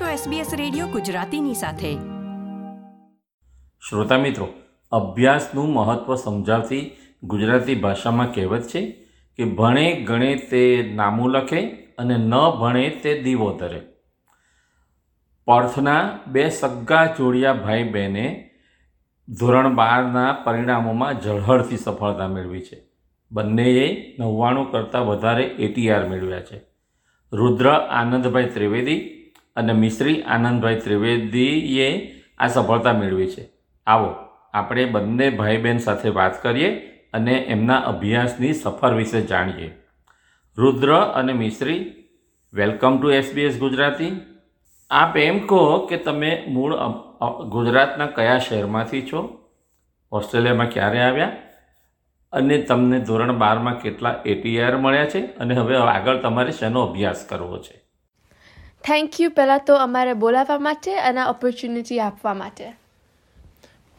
છો SBS radio ગુજરાતીની સાથે. શ્રોતા મિત્રો, અભ્યાસનું મહત્ત્વ સમજાવતી ગુજરાતી ભાષામાં કહેવત છે કે ભણે ગણે તે નામું લખે અને ન ભણે તે દીવો ધરે. પર્થના બે સગ્ગા જોડિયા ભાઈ બહેને ધોરણ બારના પરિણામોમાં ઝળહળથી સફળતા મેળવી છે. બંનેએ નવ્વાણું કરતાં વધારે એટીઆર મેળવ્યા છે. રુદ્ર આનંદભાઈ ત્રિવેદી અને મિશ્રી આનંદભાઈ ત્રિવેદીએ આ સફળતા મેળવી છે. આવો, આપણે બંને ભાઈ બહેન સાથે વાત કરીએ અને એમના અભ્યાસની સફર વિશે જાણીએ. રુદ્ર અને Mishri, welcome to SBS Gujarati. આપ એમ કહો કે તમે મૂળ ગુજરાતના કયા શહેરમાંથી છો? ઓસ્ટ્રેલિયામાં ક્યારે આવ્યા? અને તમને ધોરણ બારમાં કેટલા એટીઆર મળ્યા છે? અને હવે આગળ તમારે શેનો અભ્યાસ કરવો છે? થેન્ક યુ પહેલાં તો અમારે બોલાવવા માટે અને ઓપોર્ચ્યુનિટી આપવા માટે.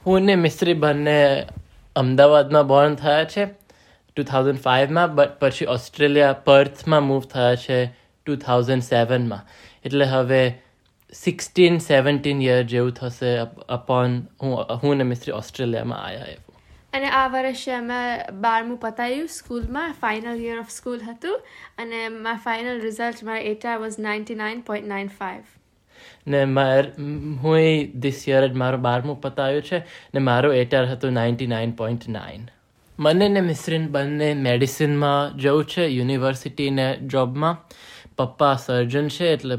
હું ને મિસ્ત્રી બંને અમદાવાદમાં બોર્ન થયા છે ટુ થાઉઝન્ડ ફાઇવમાં બટ પછી ઓસ્ટ્રેલિયા પર્થમાં મૂવ થયા છે ટુ થાઉઝન્ડ સેવનમાં એટલે હવે સિક્સટીન સેવન્ટીન યર જેવું થશે અપોન હું હું ને મિસ્ત્રી ઓસ્ટ્રેલિયામાં આવ્યા અને આ વર્ષે અમે બારમું પતાવ્યું સ્કૂલમાં ફાઇનલ યર ઓફ સ્કૂલ હતું. અને મારા ફાઇનલ રિઝલ્ટ મારા ATAR was ninety nine point nine five ને માર, હું ધીસ યર જ મારું બારમું પતાવ્યું છે, ને મારો એટાર હતું નાઇન્ટી નાઇન પોઈન્ટ નાઇન મને ને મિશ્રીન બંને મેડિસિનમાં જવું છે યુનિવર્સિટી ને જોબમાં. પપ્પા સર્જન છે, એટલે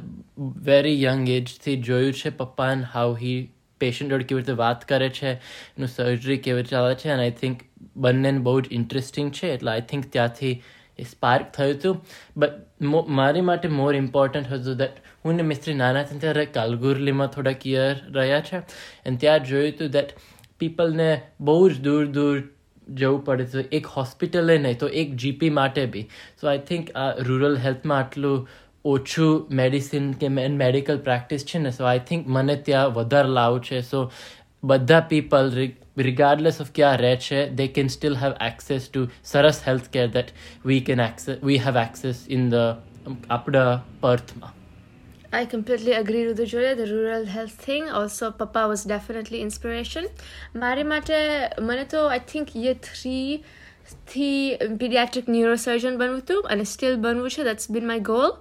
વેરી યંગ એજથી જોયું છે પપ્પાને હાઉ હી પેશન્ટ જોડે કેવી રીતે વાત કરે છે, એનું સર્જરી કેવી રીતે ચાલે છે અને આઈ થિંક બંનેને બહુ જ ઇન્ટરેસ્ટિંગ છે. એટલે આઈ થિંક ત્યાંથી એ સ્પાર્ક થયું હતું. બટ મારી માટે મોર ઇમ્પોર્ટન્ટ હતું દેટ હું ને મિસ્ત્રી નાના ત્યારે કાલગુરલીમાં થોડાક યર રહ્યા છે અને ત્યાં જોયું હતું દેટ પીપલને બહુ જ દૂર દૂર જવું પડે છે. એક હોસ્પિટલે નહીં, તો એક જીપી માટે બી. સો આઈ થિંક આ રૂરલ હેલ્થમાં આટલું ઓછું મેડિસિન કે મેડિકલ પ્રેક્ટિસ છે ને સો આઈ થિંક મને ત્યાં વધારે લાવું છે સો બધા પીપલ રિગાર્ડલેસ ઓફ ક્યાં રહે છે they can still have access to સરસ health care that we can access we have access in the આપણા પર્થમાં I completely agree with the Julia, the rural health thing. Also, Papa was definitely inspiration. મારી માટે મને તો I think year three થી paediatric neurosurgeon બનવું હતું અને સ્ટીલ બનવું છે that's been my goal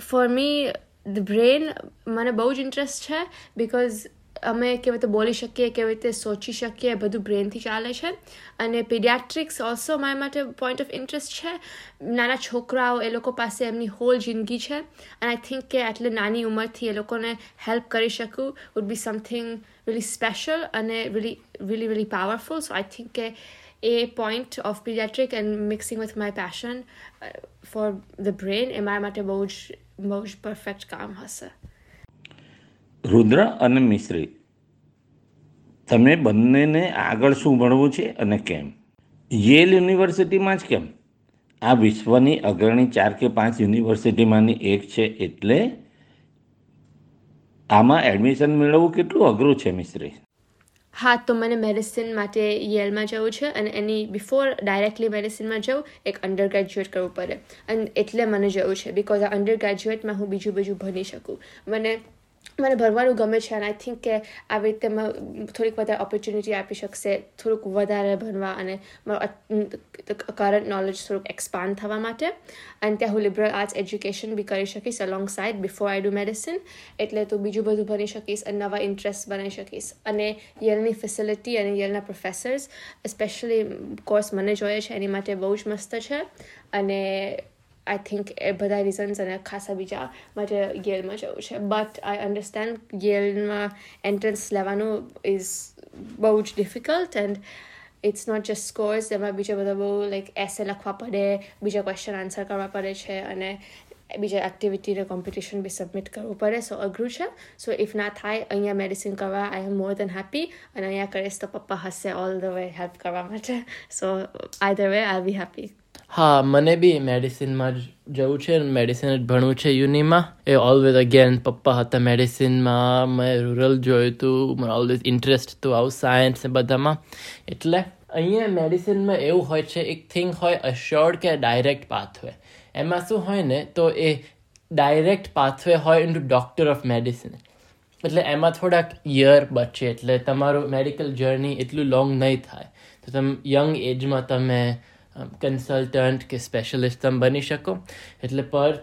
for me the brain મને બહુ જ ઇન્ટરેસ્ટ છે બિકોઝ અમે કેવી રીતે બોલી શકીએ, કેવી રીતે સોચી શકીએ બધું બ્રેનથી ચાલે છે. અને પીડિયાટ્રિક્સ ઓલ્સો મારા માટે પોઈન્ટ ઓફ ઇન્ટરેસ્ટ છે. નાના છોકરાઓ, એ લોકો પાસે એમની હોલ જિંદગી છે. અને આઈ થિંક કે એટલે નાની ઉંમરથી એ લોકોને હેલ્પ કરી શકું would be something really special અને really really really powerful so I think કે એ point of paediatric and mixing with my passion for the brain એ મારા માટે બહુ જ બહુ જ પરફેક્ટ કામ હશે રુદ્ર અને મિશ્રી તમે બંનેને આગળ શું ભણવું છે અને કેમ? યેલ યુનિવર્સિટીમાં જ કેમ? આ વિશ્વની અગ્રણી ચાર કે પાંચ યુનિવર્સિટીમાંની એક છે એટલે આમાં એડમિશન મેળવવું કેટલું અઘરું છે, મિશ્રી? હા, તો મને મેડિસિન માટે યેલમાં જવું છે અને એની બિફોર ડાયરેક્ટલી મેડિસિનમાં જવું, એક અંડર ગ્રેજ્યુએટ કરવું પડે. અને એટલે મને જવું છે બિકોઝ આ અંડર ગ્રેજ્યુએટમાં હું બીજું બીજું ભણી શકું. મને મને ભણવાનું ગમે છે અને આઈ થિંક કે આવી રીતે થોડીક વધારે ઓપોર્ચ્યુનિટી આપી શકશે, થોડુંક વધારે ભણવા અને કરંટ નોલેજ થોડુંક એક્સપાન્ડ થવા માટે. અને ત્યાં હું લિબરલ આર્ટ્સ એજ્યુકેશન બી કરી શકીશ alongside before I do medicine એટલે તું બીજું બધું ભણી શકીશ અને નવા ઇન્ટરેસ્ટ બનાવી શકીશ. અને યલની ફેસિલિટી અને યલના પ્રોફેસર્સ સ્પેશિયલી કોર્સ મને જોઈએ છે, એની માટે બહુ જ મસ્ત છે. અને આઈ થિંક એ બધા રીઝન્સ અને ખાસા બીજા માટે યેલમાં જવું છે બટ આઈ અન્ડરસ્ટેન્ડ યેલમાં એન્ટ્રન્સ લેવાનું ઇઝ બહુ જ difficult and it's not just scores એમાં બીજા બધા બહુ લાઈક એસે લખવા પડે બીજા ક્વેશ્ચન આન્સર કરવા પડે છે અને બીજા એક્ટિવિટીને કોમ્પિટિશન બી સબમિટ કરવું પડે. સો અઘરું છે. સો ઇફ ના થાય, અહીંયા મેડિસિન કરવા આઈ એમ મોર દેન હેપી અને અહીંયા કરીશ તો પપ્પા હશે ઓલ ધ વે હેલ્પ કરવા માટે. So I the way I be happy હા, મને બી મેડિસિનમાં જ જવું છે. મેડિસિન જ ભણવું છે યુનિમાં એ ઓલવેઝ અગેન પપ્પા હતા મેડિસિનમાં મેં રૂરલ જોયું હતું મને ઓલવેઝ ઇન્ટરેસ્ટ હતું આવું સાયન્સ ને બધામાં. એટલે અહીંયા મેડિસિનમાં એવું હોય છે, એક થિંગ હોય અશ્યોર્ડ કે ડાયરેક્ટ પાથવે એમાં શું હોય ને, તો એ ડાયરેક્ટ પાથવે હોય into doctor of medicine એટલે એમાં થોડાક યર બચે, એટલે તમારું મેડિકલ જર્ની એટલું લોંગ નહીં થાય. તો તમે યંગ એજમાં તમે કન્સલ્ટન્ટ કે સ્પેશિયલિસ્ટ તમે બની શકો. એટલે પર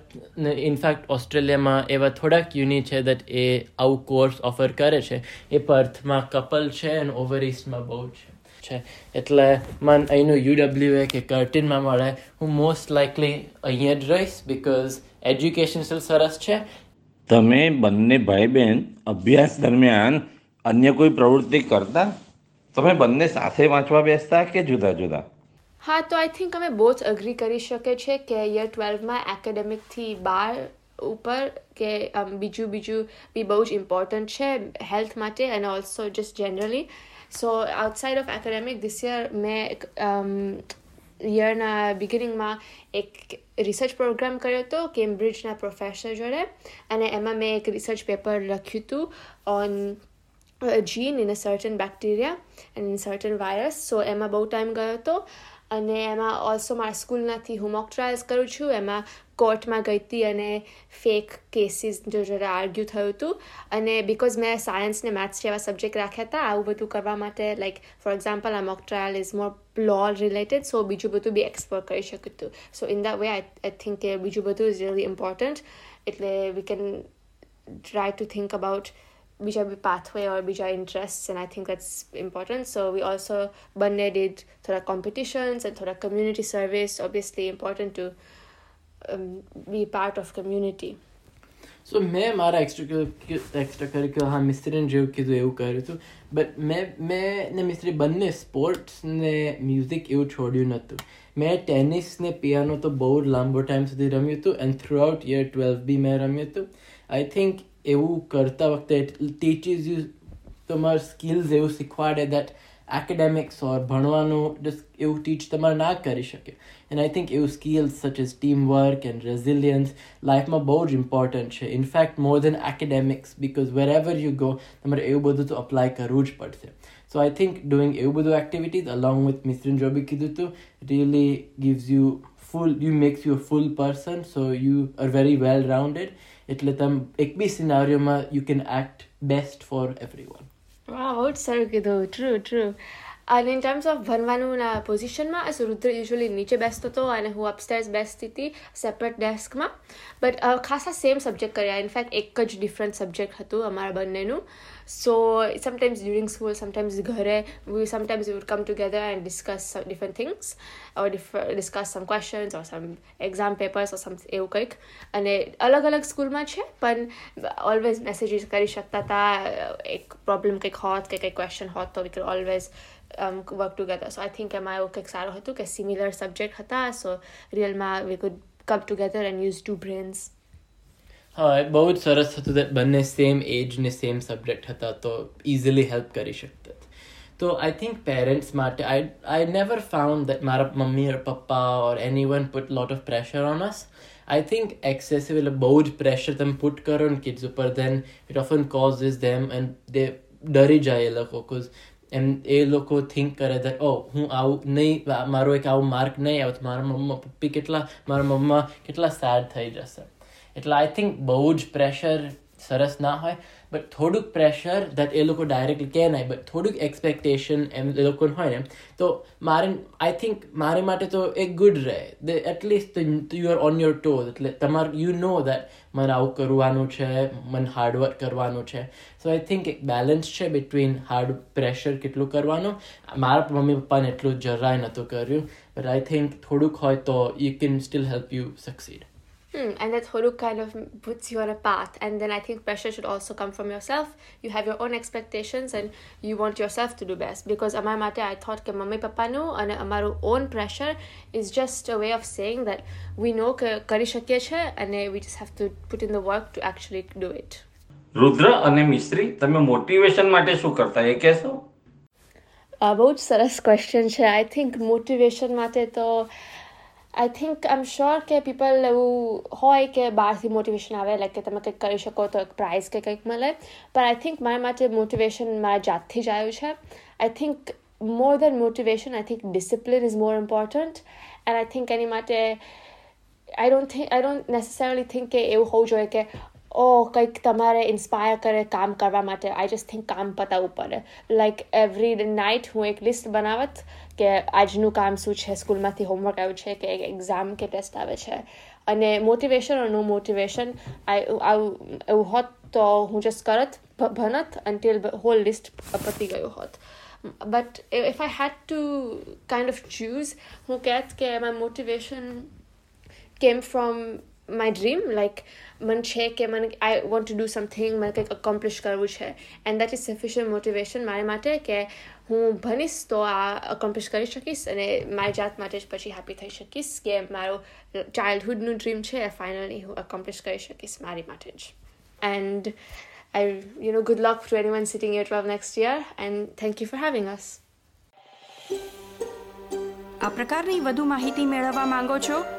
ઇનફેક્ટ ઓસ્ટ્રેલિયામાં એવા થોડાક યુનિ છે દેટ એ આવું કોર્સ ઓફર કરે છે. એ પર્થમાં કપલ છે અને ઓવર ઇસ્ટમાં બહુ છે. છે. એટલે મને અહીંનું યુડબ્લ્યુ એ કે કર્ટિનમાં મળે. હું મોસ્ટ લાઇકલી અહીંયા જ રહીશ બિકોઝ એજ્યુકેશન સ્ટીલ સરસ છે. તમે બંને ભાઈ બહેન અભ્યાસ દરમિયાન અન્ય કોઈ પ્રવૃત્તિ કરતા? તમે બંને સાથે વાંચવા બેસતા કે જુદા જુદા? હા તો આઈ થિંક અમે બહુ જ અગ્રી કરી શકે છે કે યર ટ્વેલ્વમાં એકેડેમિકથી બાર ઉપર કે બીજું બીજું બી બહુ જ ઇમ્પોર્ટન્ટ છે હેલ્થ માટે અને also just generally so outside of academic this year મેં યરના બિગિનિંગમાં એક રિસર્ચ પ્રોગ્રામ કર્યો હતો કેમ્બ્રિજના પ્રોફેસર જોડે અને એમાં મેં એક રિસર્ચ પેપર લખ્યું હતું on gene in a certain bacteria and in certain virus so એમાં બહુ ટાઈમ ગયો હતો અને એમાં ઓલ્સો મારા સ્કૂલનાથી હું મોક ટ્રાયલ્સ કરું છું એમાં કોર્ટમાં ગઈ હતી અને ફેક કેસીસ જો જરા આર્ગ્યુ થયું હતું અને બિકોઝ મેં સાયન્સ ને મેથ્સ જેવા સબ્જેક્ટ રાખ્યા હતા આવું બધું કરવા માટે લાઈક ફોર એક્ઝામ્પલ આ mock trial is more law related so બીજું બધું બી એક્સપ્લોર કરી શકું હતું so in that way I think કે બીજું બધું ઇઝ રિયલી ઇમ્પોર્ટન્ટ એટલે we can try to think about બીજા બી પાથવે ઓર બીજા interest and I think that's important so we also બંને ડીડ થોડા કોમ્પિટિશન્સ એન્ડ થોડા community service obviously important to be part of community so મેં મારા extra curricular હા મિસ્ત્રીને જેવું કીધું એવું કર્યું હતું બટ મેં મેં ને મિસ્ત્રી બંને સ્પોર્ટ્સ ને મ્યુઝિક એવું છોડ્યું નહોતું મેં ટેનિસ ને પિયાનો તો બહુ લાંબો ટાઈમ સુધી રમ્યું હતું and throughout year twelve બી મેં રમ્યું હતું આઈ થિંક એવું કરતા વખતે ટીચીસ યુ તમારા સ્કિલ્સ એવું શીખવાડે દેટ એકેડેમિક્સ ઓર ભણવાનું એવું ટીચ તમારે ના કરી શકે. એન્ડ આઈ થિંક એવું skills such as team work and resilience લાઈફમાં બહુ જ ઇમ્પોર્ટન્ટ છે. In fact more than academics because wherever you go તમારે એવું બધું તો અપ્લાય કરવું જ પડશે. સો આઈ થિંક ડુઈંગ એવું બધું એક્ટિવિટીઝ અલોંગ વિથ મિસ્ત્રીન જોબી કીધું હતું really gives you full you makes you full person so you are very well rounded એટલે તમે, એક બી સિનારીઓમાં you can act best for every one વાહ બહુ જ સારું કીધું ટ્રુ ટ્રુ અને ઇન ટર્મ્સ ઓફ ભણવાનુંના પોઝિશનમાં સો રુદ્ર યુઝ્યુઅલી નીચે બેસતો હતો અને હું અપસ્ટેર્સ બેસતી હતી સેપરેટ ડેસ્કમાં બટ ખાસા સેમ સબ્જેક્ટ કર્યા ઇનફેક્ટ એક જ ડિફરન્ટ સબ્જેક્ટ હતું અમારા બંનેનું so sometimes during school sometimes ઘરે we sometimes would come together and discuss different things or discuss some questions or some exam papers or some એવું કંઈક અને અલગ અલગ સ્કૂલમાં છે પણ ઓલવેઝ મેસેજીસ કરી શકતા હતા એક પ્રોબ્લેમ કંઈક હોત કે કંઈક ક્વેશ્ચન હોત તો we can always um, work together. So I think એવું કંઈક સારું હતું કે સિમિલર સબ્જેક્ટ હતા સો રિયલમાં we could come together and use two brains હા બહુ જ સરસ હતું બંને સેમ એજ ને સેમ સબ્જેક્ટ હતા તો ઇઝીલી હેલ્પ કરી શકતા તો આઈ થિંક પેરેન્ટ્સ માટે I I never found that મારા મમ્મી ઓર પપ્પા or any one put lot of pressure on us I think excessive એટલે બહુ જ પ્રેશર તમે પુટ કરો ને કિડ્સ ઉપર then it often causes them and they ડરી જાય એ લોકો કોઝ એમ એ લોકો થિંક કરે દેટ ઓ હું આવું નહીં મારો એક આવું માર્ક નહીં આવે તો મારા મમ્મા, પપ્પી કેટલા, મારા મમ્મા કેટલા સેડ થઈ જશે. એટલે આઈ થિંક બહુ જ પ્રેશર સરસ ના હોય બટ થોડુંક પ્રેશર દેટ એ લોકો ડાયરેક્ટલી કહે નહીં બટ થોડુંક એક્સપેક્ટેશન એમ એ લોકોને હોય ને, તો મારે આઈ થિંક મારે માટે તો એ ગુડ રહે. At least you are on your toes એટલે તમારે યુ નો દેટ મને આવું કરવાનું છે, મને હાર્ડવર્ક કરવાનું છે. સો આઈ થિંક એક બેલેન્સ છે બિટવીન હાર્ડ પ્રેશર કેટલું કરવાનું. મારા મમ્મી પપ્પાને એટલું જરાય નહોતું કર્યું બટ આઈ થિંક થોડુંક હોય તો you can still help you succeed Hmm, and that Horuk kind of puts you on a path. And then I think pressure should also come from yourself. You have your own expectations and you want yourself to do best. Because amar mate, I thought કે papa પપ્પાનું અને અમારું own pressure is just a way of saying that we know કે કરી શકીએ છે અને we just have to put in the work to actually do it. રુદ્ર અને મિસ્ત્રી તમે મોટિવેશન માટે શું કરતા એ કહેશો બહુ જ સરસ ક્વેશ્ચન છે આઈ થિંક મોટિવેશન માટે તો I think I am sure કે પીપલ એવું હોય કે બહારથી મોટિવેશન આવે લાઈક કે તમે કંઈક કરી શકો તો એક પ્રાઇઝ કે કંઈક મળે પણ આઈ થિંક મારા માટે મોટિવેશન મારા જાતથી જ આવ્યું છે I think more than motivation I think discipline is more important and I think એની માટે I don't think I don't necessarily think કે એવું હોવું જોઈએ કે ઓ કંઈક તમારે ઇન્સ્પાયર કરે, કામ કરવા માટે. આઈ જસ્ટ થિંક કામ પતાવવું પડે. લાઈક એવરી નાઇટ હું એક લિસ્ટ બનાવત કે આજનું કામ શું છે, સ્કૂલમાંથી હોમવર્ક આવ્યું છે, કે એક્ઝામ કે ટેસ્ટ આવે છે. અને મોટિવેશન નો મોટિવેશન આવું એવું હોત તો હું જસ્ટ કરત ભણત અન્ટિલ હોલ લિસ્ટ પતી ગયું હોત. But if I had to kind of choose હું કહેત કે my motivation came from my dream like મને છે કે મને I want to do something મને કંઈક અકોમ્પ્લિશ કરવું છે and that is sufficient motivation મારા માટે કે હું ભણીશ તો આ અકોમ્પ્લિશ કરી શકીશ અને મારી જાત માટે જ પછી હેપી થઈ શકીશ કે મારો ચાઇલ્ડહુડનું ડ્રીમ છે એ ફાઇનલી હું અકોમ્પ્લિશ કરી શકીશ મારી માટે જ and I you know good luck to any one sitting at twelve next year and thank you for having us આ પ્રકારની વધુ માહિતી મેળવવા માંગો છો?